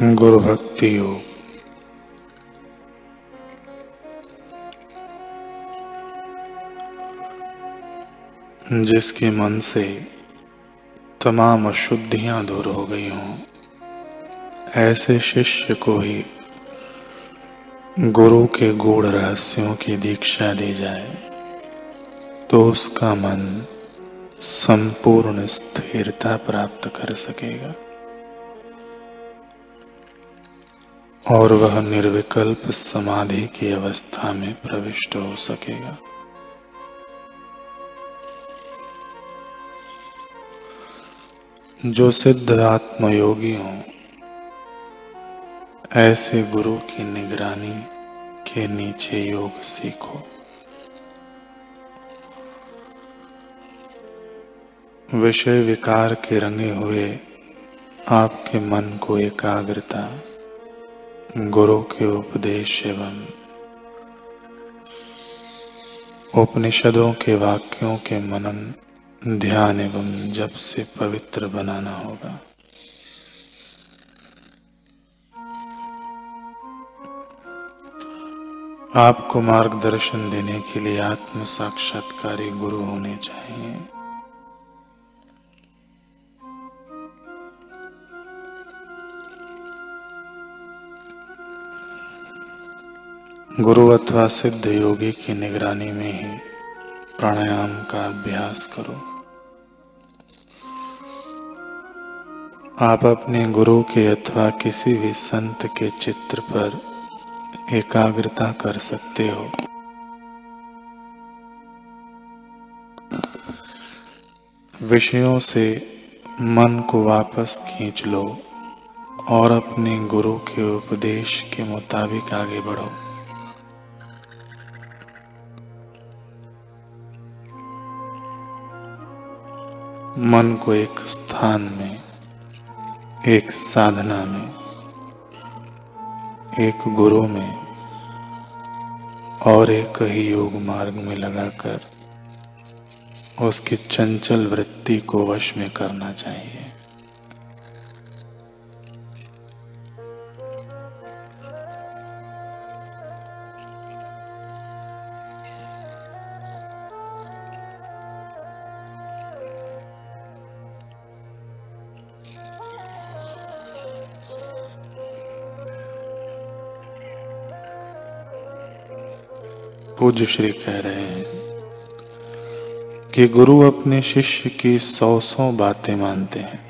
गुरु भक्ति योग। जिसके मन से तमाम अशुद्धियाँ दूर हो गई हों, ऐसे शिष्य को ही गुरु के गूढ़ रहस्यों की दीक्षा दी जाए तो उसका मन संपूर्ण स्थिरता प्राप्त कर सकेगा। और वह निर्विकल्प समाधि की अवस्था में प्रविष्ट हो सकेगा। जो सिद्ध आत्मयोगी हों, ऐसे गुरु की निगरानी के नीचे योग सीखो। विषय विकार के रंगे हुए आपके मन को एकाग्रता गुरु के उपदेश एवं उपनिषदों के वाक्यों के मनन, ध्यान एवं जप से पवित्र बनाना होगा। आपको मार्गदर्शन देने के लिए आत्म साक्षात्कारी गुरु होने चाहिए। गुरु अथवा सिद्ध योगी की निगरानी में ही प्राणायाम का अभ्यास करो। आप अपने गुरु के अथवा किसी भी संत के चित्र पर एकाग्रता कर सकते हो। विषयों से मन को वापस खींच लो और अपने गुरु के उपदेश के मुताबिक आगे बढ़ो। मन को एक स्थान में, एक साधना में, एक गुरु में और एक ही योग मार्ग में लगाकर उसकी चंचल वृत्ति को वश में करना चाहिए। पूज्य श्री कह रहे हैं कि गुरु अपने शिष्य की सौ सौ बातें मानते हैं।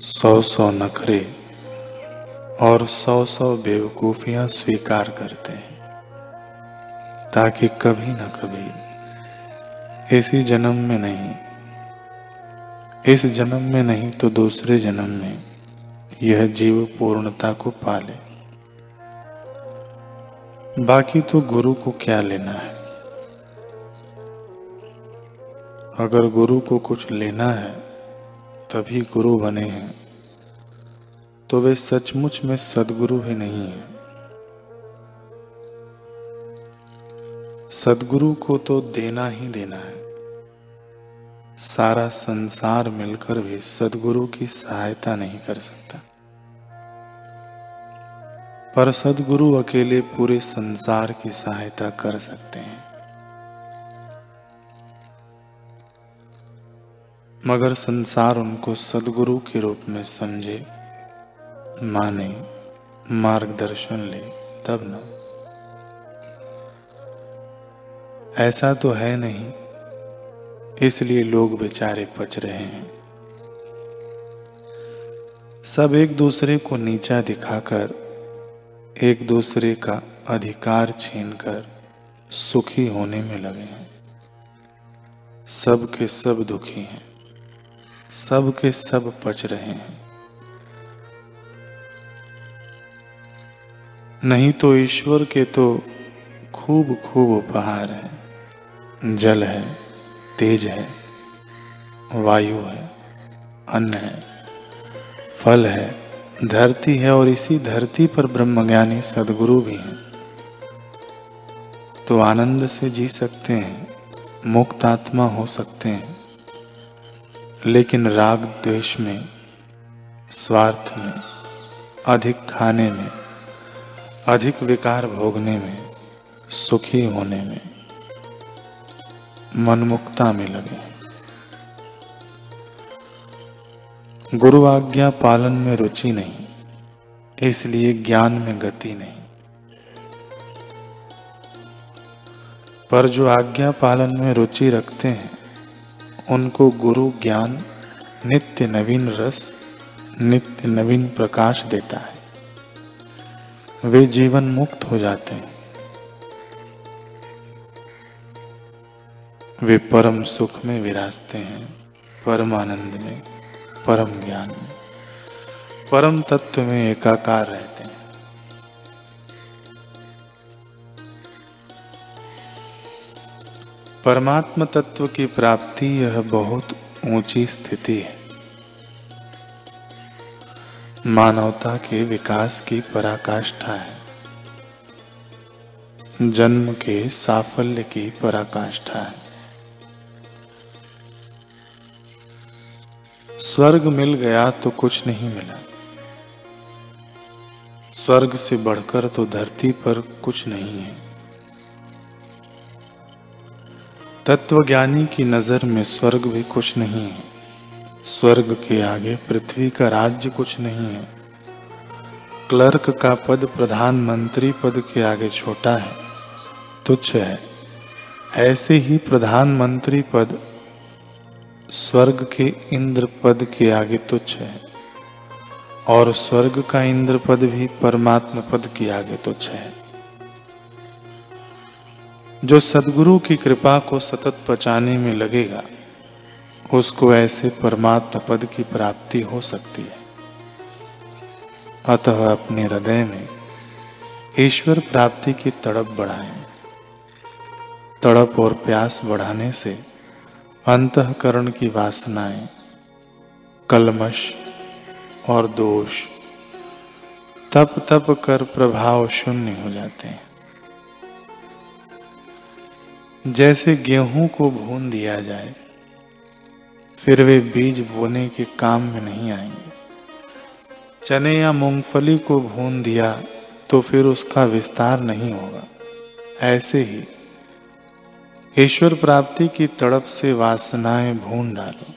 सौ सौ नखरे और सौ सौ बेवकूफियाँ स्वीकार करते हैं, ताकि कभी ना कभी इसी जन्म में नहीं, इस जन्म में नहीं तो दूसरे जन्म में यह जीव पूर्णता को पाले। बाकी तो गुरु को क्या लेना है? अगर गुरु को कुछ लेना है, तभी गुरु बने हैं। तो वे सचमुच में सदगुरु ही नहीं है। सदगुरु को तो देना ही देना है। सारा संसार मिलकर भी सदगुरु की सहायता नहीं कर सकता। पर सदगुरु अकेले पूरे संसार की सहायता कर सकते हैं। मगर संसार उनको सदगुरु के रूप में समझे, माने, मार्गदर्शन ले, तब न। ऐसा तो है नहीं, इसलिए लोग बेचारे पच रहे हैं। सब एक दूसरे को नीचा दिखाकर एक दूसरे का अधिकार छीनकर सुखी होने में लगे हैं। सब के सब दुखी हैं। सब के सब पच रहे हैं। नहीं तो ईश्वर के तो खूब खूब उपहार है। जल है, तेज है, वायु है, अन्न है, फल है धरती है और इसी धरती पर ब्रह्मज्ञानी सदगुरु भी हैं। तो आनंद से जी सकते हैं मुक्त आत्मा हो सकते हैं, लेकिन राग द्वेष में, स्वार्थ में, अधिक खाने में, अधिक विकार भोगने में, सुखी होने में, मनमुक्ता में लगे गुरु आज्ञा पालन में रुचि नहीं, इसलिए ज्ञान में गति नहीं। पर जो आज्ञा पालन में रुचि रखते हैं, उनको गुरु ज्ञान, नित्य नवीन रस, नित्य नवीन प्रकाश देता है। वे जीवन मुक्त हो जाते हैं। वे परम सुख में विराजते हैं, परम आनंद में। परम ज्ञान में, परम तत्व में एकाकार रहते हैं। परमात्म तत्व की प्राप्ति यह बहुत ऊँची स्थिति है। मानवता के विकास की पराकाष्ठा है। जन्म के साफल्य की पराकाष्ठा है। स्वर्ग मिल गया तो कुछ नहीं मिला। स्वर्ग से बढ़कर तो धरती पर कुछ नहीं है। तत्वज्ञानी की नज़र में स्वर्ग भी कुछ नहीं है। स्वर्ग के आगे पृथ्वी का राज्य कुछ नहीं है। क्लर्क का पद प्रधानमंत्री पद के आगे छोटा है, तुच्छ है। ऐसे ही प्रधानमंत्री पद स्वर्ग के इंद्र पद के आगे तुच्छ है, और स्वर्ग का इंद्र पद भी परमात्मा पद के आगे तुच्छ है। जो सदगुरु की कृपा को सतत पचाने में लगेगा, उसको ऐसे परमात्मा पद की प्राप्ति हो सकती है। अतः अपने हृदय में ईश्वर प्राप्ति की तड़प बढ़ाएँ। तड़प और प्यास बढ़ाने से अंतकरण की वासनाएँ, कलमश और दोष, तप तप कर प्रभाव शून्य हो जाते हैं। जैसे गेहूँ को भून दिया जाए, फिर वे बीज बोने के काम में नहीं आएँगे। चने या मूंगफली को भून दिया तो फिर उसका विस्तार नहीं होगा। ऐसे ही ईश्वर प्राप्ति की तड़प से वासनाएँ भून डालो।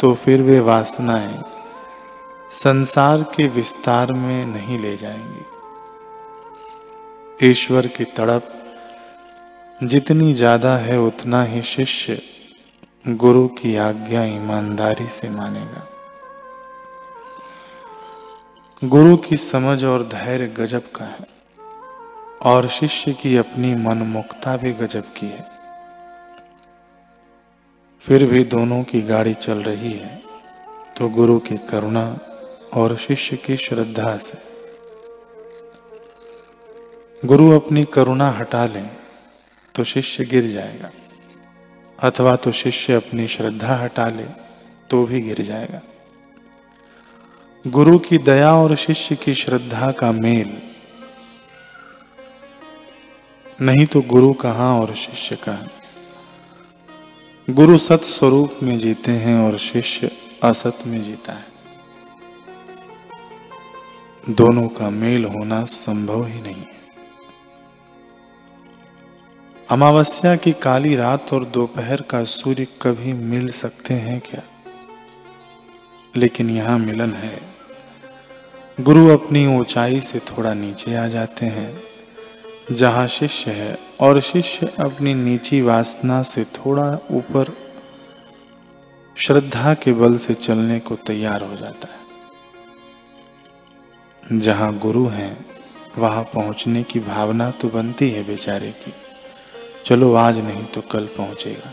तो फिर वे वासनाएँ संसार के विस्तार में नहीं ले जाएँगी। ईश्वर की तड़प जितनी ज़्यादा है उतना ही शिष्य गुरु की आज्ञा ईमानदारी से मानेगा। गुरु की समझ और धैर्य गजब का है। और शिष्य की अपनी मनमुक्ता भी गजब की है। फिर भी दोनों की गाड़ी चल रही है तो गुरु की करुणा और शिष्य की श्रद्धा से। गुरु अपनी करुणा हटा लें तो शिष्य गिर जाएगा। अथवा तो शिष्य अपनी श्रद्धा हटा ले तो भी गिर जाएगा। गुरु की दया और शिष्य की श्रद्धा का मेल नहीं तो गुरु कहाँ और शिष्य कहाँ? गुरु सत स्वरूप में जीते हैं और शिष्य असत में जीता है। दोनों का मेल होना संभव ही नहीं है। अमावस्या की काली रात और दोपहर का सूर्य कभी मिल सकते हैं क्या? लेकिन यहाँ मिलन है। गुरु अपनी ऊंचाई से थोड़ा नीचे आ जाते हैं। जहाँ शिष्य है और शिष्य अपनी नीची वासना से थोड़ा ऊपर श्रद्धा के बल से चलने को तैयार हो जाता है। जहाँ गुरु हैं, वहाँ पहुँचने की भावना तो बनती है बेचारे की। चलो आज नहीं तो कल पहुंचेगा।